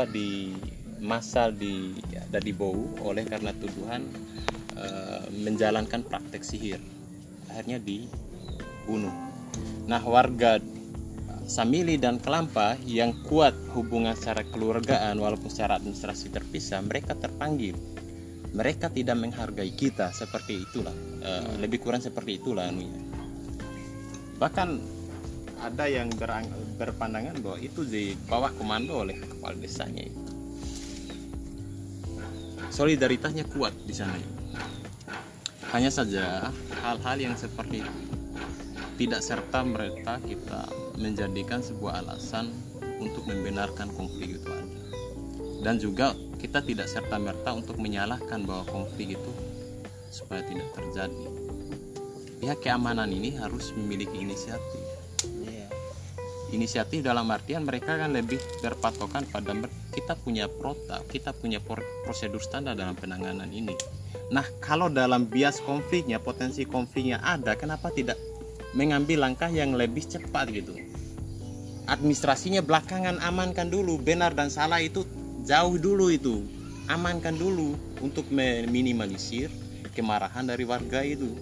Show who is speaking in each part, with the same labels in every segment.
Speaker 1: apa di masal di ada dibau oleh karena tuduhan eh, menjalankan praktek sihir. Akhirnya dibunuh. Nah warga Samili dan Kelampa yang kuat hubungan secara keluargaan walaupun secara administrasi terpisah mereka terpanggil. Mereka tidak menghargai kita seperti itulah Eh, lebih kurang seperti itulah bahkan ada yang berang- berpandangan bahwa itu di bawah komando oleh kepala desanya itu. solidaritasnya kuat di sana hanya saja hal-hal yang seperti itu tidak serta merta kita menjadikan sebuah alasan untuk membenarkan konflik itu dan juga kita tidak serta merta untuk menyalahkan bahwa konflik itu supaya tidak terjadi pihak keamanan ini harus memiliki inisiatif. Inisiatif dalam artian mereka kan lebih berpatokan pada kita punya protap, kita punya prosedur standar dalam penanganan ini. Nah, kalau dalam bias konfliknya, potensi konfliknya ada, kenapa tidak mengambil langkah yang lebih cepat gitu? Administrasinya belakangan amankan dulu, benar dan salah itu jauh dulu itu, amankan dulu untuk meminimalisir kemarahan dari warga itu.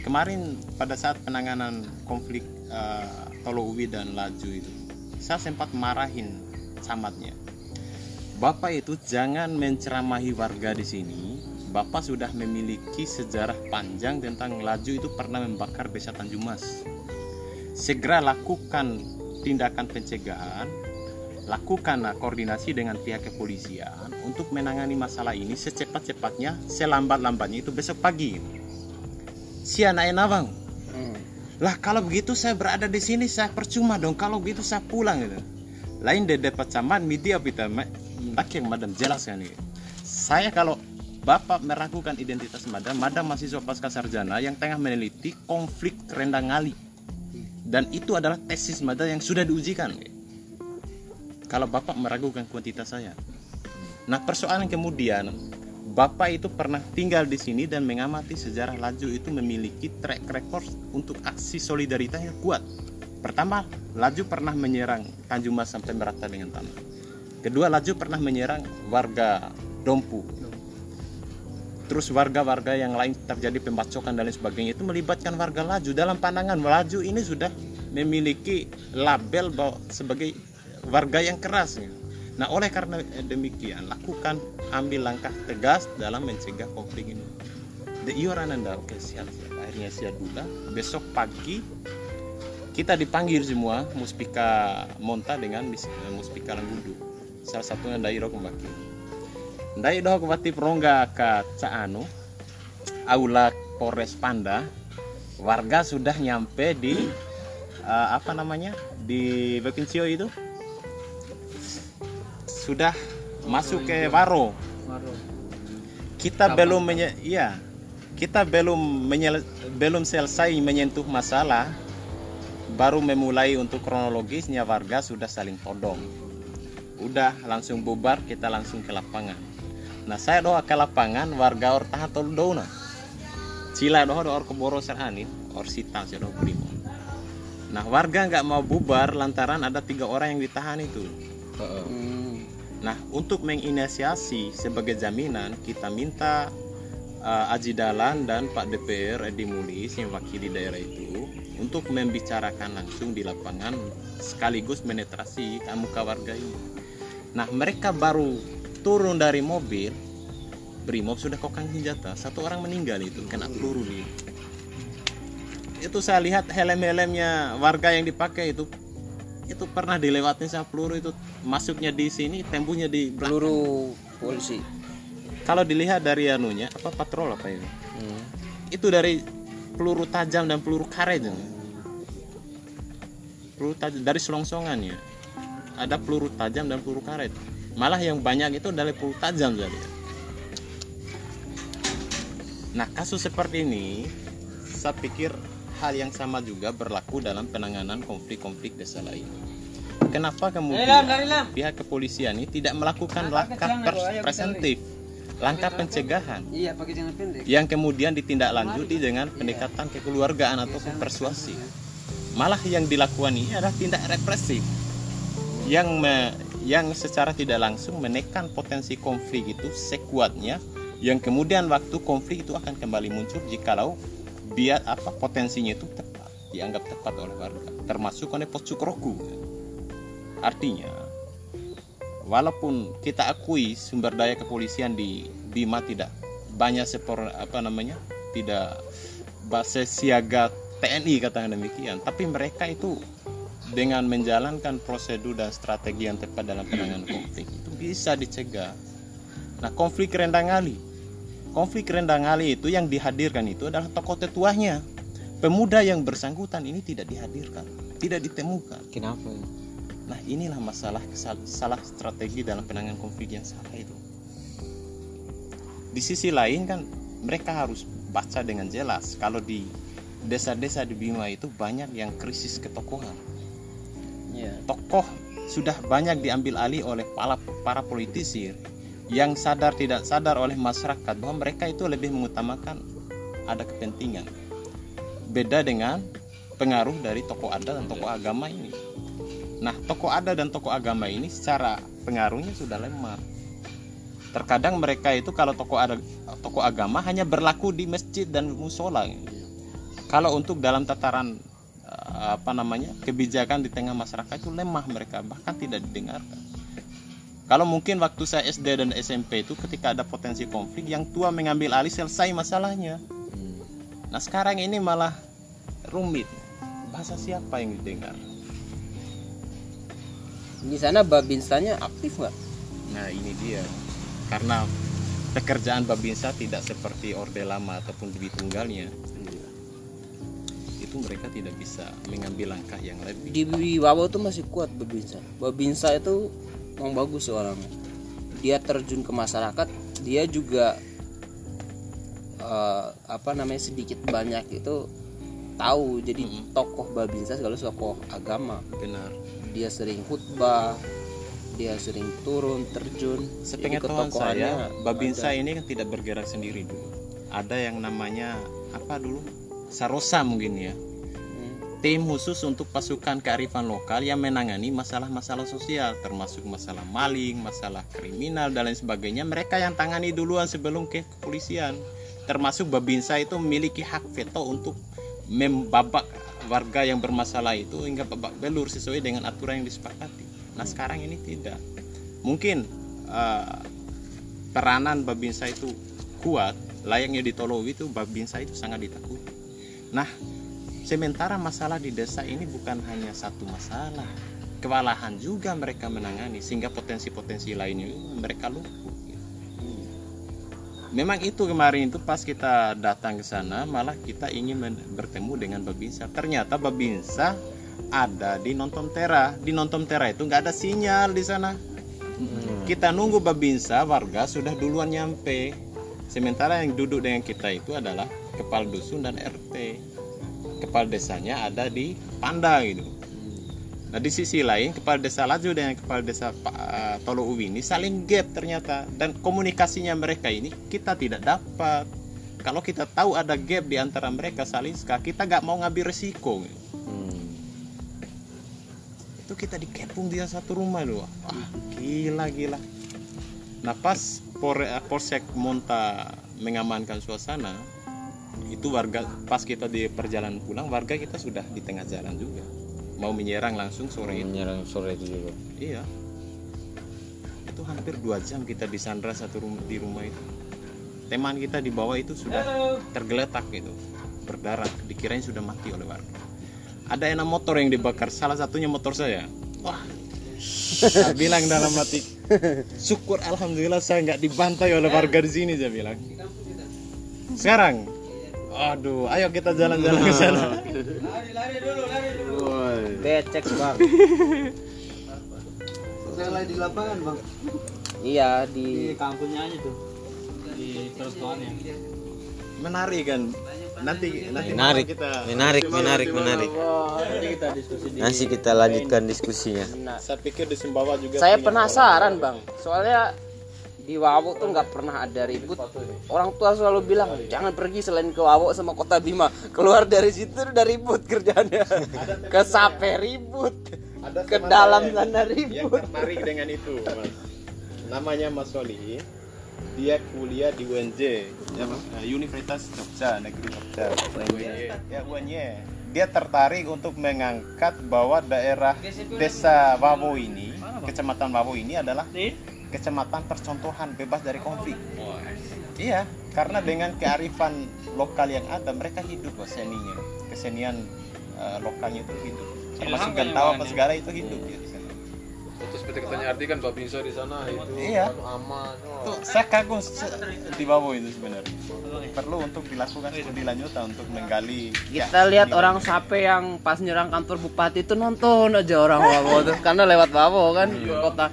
Speaker 1: Kemarin pada saat penanganan konflik uh, Tolo Uwi dan Laju itu saya sempat marahin camatnya. Bapak itu jangan menceramahi warga di sini. Bapak sudah memiliki sejarah panjang tentang Laju itu pernah membakar desa Tanjung Mas. Segera lakukan tindakan pencegahan lakukan koordinasi dengan pihak kepolisian untuk menangani masalah ini secepat-cepatnya selambat-lambatnya itu besok pagi si anak bang
Speaker 2: Hmm.
Speaker 1: lah kalau begitu saya berada di sini saya percuma dong. Kalau begitu saya pulang gitu. Lain de dapat camat media kita yang madam jelaskan ini saya kalau bapak meragukan identitas madam madam mahasiswa pasca sarjana yang tengah meneliti konflik rendang ngali. Dan itu adalah tesis madam yang sudah diujikan kalau bapak meragukan kuantitas saya. Nah persoalan kemudian Bapak itu pernah tinggal di sini dan mengamati sejarah Laju itu memiliki track record untuk aksi solidaritas yang kuat. Pertama, Laju pernah menyerang Tanjung Mas sampai merata dengan tanah. Kedua, Laju pernah menyerang warga Dompu. Terus warga-warga yang lain terjadi pembacokan dan lain sebagainya itu melibatkan warga Laju. Dalam pandangan Laju ini sudah memiliki label bahwa sebagai warga yang keras. Nah, oleh karena demikian, lakukan ambil langkah tegas dalam mencegah konflik ini. The Iorananda, oke siap, siap. Akhirnya siap juga. Besok pagi kita dipanggil semua Muspika Monta dengan Mis- Muspika Langgudu. Salah satunya Dairo Kembaki. Dairo Kembati perongga ke Caanu, Aula Polres Panda. Warga sudah nyampe di eh, apa namanya di Bekincio itu sudah masuk ke Waro kita belum menye iya. Kita belum menyel- belum selesai menyentuh masalah. Baru memulai untuk kronologisnya warga sudah saling todong. Udah langsung bubar kita langsung ke lapangan. Nah saya doa ke lapangan warga or tahan todona cila doa doa or keboro serani or sita doa primo nah warga nggak mau bubar lantaran ada tiga orang yang ditahan itu. Nah, untuk menginisiasi sebagai jaminan, kita minta uh, Aji Dalan dan Pak DPR Edi Mulis yang wakili daerah itu untuk membicarakan langsung di lapangan sekaligus menetrasi muka warga ini. Nah, mereka baru turun dari mobil, Brimob sudah kokang senjata, satu orang meninggal itu kena peluru di itu saya lihat helm-helmnya warga yang dipakai itu itu pernah dilewatin sama peluru itu masuknya di sini tembunya di belakang.
Speaker 2: Peluru polisi.
Speaker 1: kalau dilihat dari anunya apa patrol apa ini
Speaker 2: Hmm.
Speaker 1: itu dari peluru tajam dan peluru karet ini. peluru tajam dari selongsongannya ada peluru tajam dan peluru karet malah yang banyak itu dari peluru tajam saja nah kasus seperti ini saya pikir hal yang sama juga berlaku dalam penanganan konflik-konflik desa lain. Kenapa kemudian pihak kepolisian ini tidak melakukan langkah presentif langkah pencegahan
Speaker 2: Iya,
Speaker 1: yang kemudian ditindaklanjuti dengan pendekatan kekeluargaan atau persuasi. malah yang dilakukan ini adalah tindak represif yang me- yang secara tidak langsung menekan potensi konflik itu sekuatnya yang kemudian waktu konflik itu akan kembali muncul jikalau biar apa potensinya itu tepat dianggap tepat oleh warga termasuk oleh pocuk roku artinya walaupun kita akui sumber daya kepolisian di Bima tidak banyak sepor apa namanya tidak base siaga TNI katakan demikian tapi mereka itu dengan menjalankan prosedur dan strategi yang tepat dalam penanganan konflik itu bisa dicegah. Nah konflik rendang ali konflik rendang ali itu yang dihadirkan itu adalah tokoh tetuahnya pemuda yang bersangkutan ini tidak dihadirkan tidak ditemukan
Speaker 2: Kenapa?
Speaker 1: Nah inilah masalah salah strategi dalam penanganan konflik yang salah itu. Di sisi lain kan mereka harus baca dengan jelas kalau di desa-desa di Bima itu banyak yang krisis ketokohan.
Speaker 2: Iya.
Speaker 1: Tokoh sudah banyak diambil alih oleh para, para politisi yang sadar tidak sadar oleh masyarakat bahwa mereka itu lebih mengutamakan ada kepentingan. Beda dengan pengaruh dari tokoh adat dan tokoh agama ini. Nah, tokoh adat dan tokoh agama ini secara pengaruhnya sudah lemah. Terkadang mereka itu kalau tokoh adat, tokoh agama hanya berlaku di masjid dan musola. Kalau untuk dalam tataran eh, apa namanya kebijakan di tengah masyarakat itu lemah mereka bahkan tidak didengarkan. Kalau mungkin waktu saya SD dan SMP itu ketika ada potensi konflik yang tua mengambil alih selesai masalahnya. Nah sekarang ini malah rumit. Bahasa siapa yang didengar?
Speaker 2: Di sana babinsanya aktif nggak?
Speaker 1: Nah ini dia karena pekerjaan Babinsa tidak seperti Orde Lama ataupun Dewi Tunggalnya itu mereka tidak bisa mengambil langkah yang lebih
Speaker 2: Di Wibawa tuh masih kuat babinsa. Babinsa itu memang bagus orangnya. Dia terjun ke masyarakat, dia juga eh, apa namanya sedikit banyak itu tahu jadi tokoh babinsa sekaligus tokoh agama.
Speaker 1: benar
Speaker 2: Dia sering khutbah, dia sering turun terjun.
Speaker 1: Sepengetahuan saya Babinsa
Speaker 2: ada.
Speaker 1: ini kan tidak bergerak sendiri dulu ada yang namanya apa dulu Sarosa mungkin ya
Speaker 2: Hmm.
Speaker 1: Tim khusus untuk pasukan kearifan lokal yang menangani masalah-masalah sosial termasuk masalah maling, masalah kriminal dan lain sebagainya. Mereka yang tangani duluan sebelum ke kepolisian. Termasuk Babinsa itu memiliki hak veto untuk membabak warga yang bermasalah itu hingga babak belur sesuai dengan aturan yang disepakati. Nah sekarang ini tidak. Mungkin eh, peranan Babinsa itu kuat layaknya di Tolowi itu Babinsa itu sangat ditakuti nah Sementara masalah di desa ini bukan hanya satu masalah, kewalahan juga mereka menangani sehingga potensi-potensi lainnya mereka lumpuh. Memang itu kemarin itu pas kita datang ke sana malah kita ingin bertemu dengan Babinsa. Ternyata Babinsa ada di Nonton Tera. Di Nonton Tera itu nggak ada sinyal di sana. Kita nunggu Babinsa, warga sudah duluan nyampe. Sementara yang duduk dengan kita itu adalah kepala dusun dan RT kepala desanya ada di Panda gitu. Nah di sisi lain kepala desa Laju dengan kepala desa Pak Tolo Uwi ini saling gap ternyata dan komunikasinya mereka ini kita tidak dapat. Kalau kita tahu ada gap di antara mereka saling kita nggak mau ngambil resiko. Gitu. Itu kita dikepung di satu rumah loh. Wah gila gila. Nah pas eh, Polsek Monta mengamankan suasana, itu warga pas kita di perjalanan pulang warga kita sudah di tengah jalan juga. Mau menyerang langsung sore itu.
Speaker 3: Menyerang sore itu juga.
Speaker 1: Iya. Itu hampir dua jam kita disandra satu rumah di rumah itu. Teman kita di bawah itu sudah tergeletak gitu berdarah dikirain sudah mati oleh warga. Ada enam motor yang dibakar salah satunya motor saya. Wah. Saya bilang dalam hati syukur alhamdulillah saya nggak dibantai oleh warga di sini saya bilang. Sekarang aduh ayo kita jalan-jalan ke sana
Speaker 2: Becek bang.
Speaker 4: Saya lagi di lapangan bang
Speaker 2: Iya
Speaker 4: di
Speaker 2: di
Speaker 4: kampungnya aja tuh di trotoarnya.
Speaker 1: menarik kan nanti nanti
Speaker 3: Menarik,
Speaker 1: kita
Speaker 3: menarik, menarik, menarik.
Speaker 4: Nanti kita diskusi di.
Speaker 3: nanti kita lanjutkan diskusinya
Speaker 2: Nah,
Speaker 1: saya pikir di Sumbawa juga
Speaker 2: saya penasaran bang. Soalnya di Wawok tuh nggak pernah ada ribut. Orang tua selalu bilang jangan pergi selain ke Wawok sama kota Bima. Keluar dari situ udah ribut kerjanya ke Sape ribut.
Speaker 1: Ada
Speaker 2: ke dalam
Speaker 1: saya
Speaker 2: sana
Speaker 1: yang
Speaker 2: ribut.
Speaker 1: tertarik dengan itu mas. Namanya Mas Soli. Dia kuliah di UNJ ya, eh, Universitas Jogja Negeri Jogja. Ya UNY dia tertarik untuk mengangkat bahwa daerah desa Wawo ini kecamatan Wawo ini adalah kecamatan percontohan bebas dari konflik. Iya karena dengan kearifan lokal yang ada mereka hidup. Loh seninya. Kesenian eh, lokalnya itu hidup. Termasuk gantau apa segala itu hidup ya di sana.
Speaker 3: Terus seperti katanya Ardi kan Babinsa di sana itu
Speaker 1: Iya.
Speaker 3: aman. Oh.
Speaker 1: Tuh, saya kagum se- di Babo itu sebenarnya. Perlu untuk dilakukan studi lanjutan untuk menggali
Speaker 2: kita lihat orang Sape yang pas nyerang kantor bupati itu nonton aja orang Wawo tuh karena lewat Wawo kan ke kota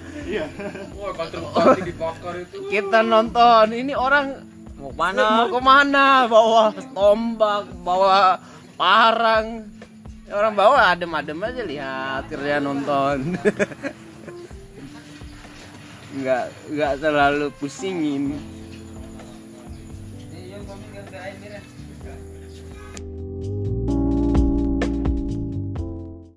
Speaker 3: Wah, kantor bupati dibakar itu.
Speaker 2: kita nonton. Ini orang mau mana? Mau ke mana bawa tombak bawa parang. Orang bawa adem-adem aja lihat kerja nonton. Nggak nggak terlalu pusingin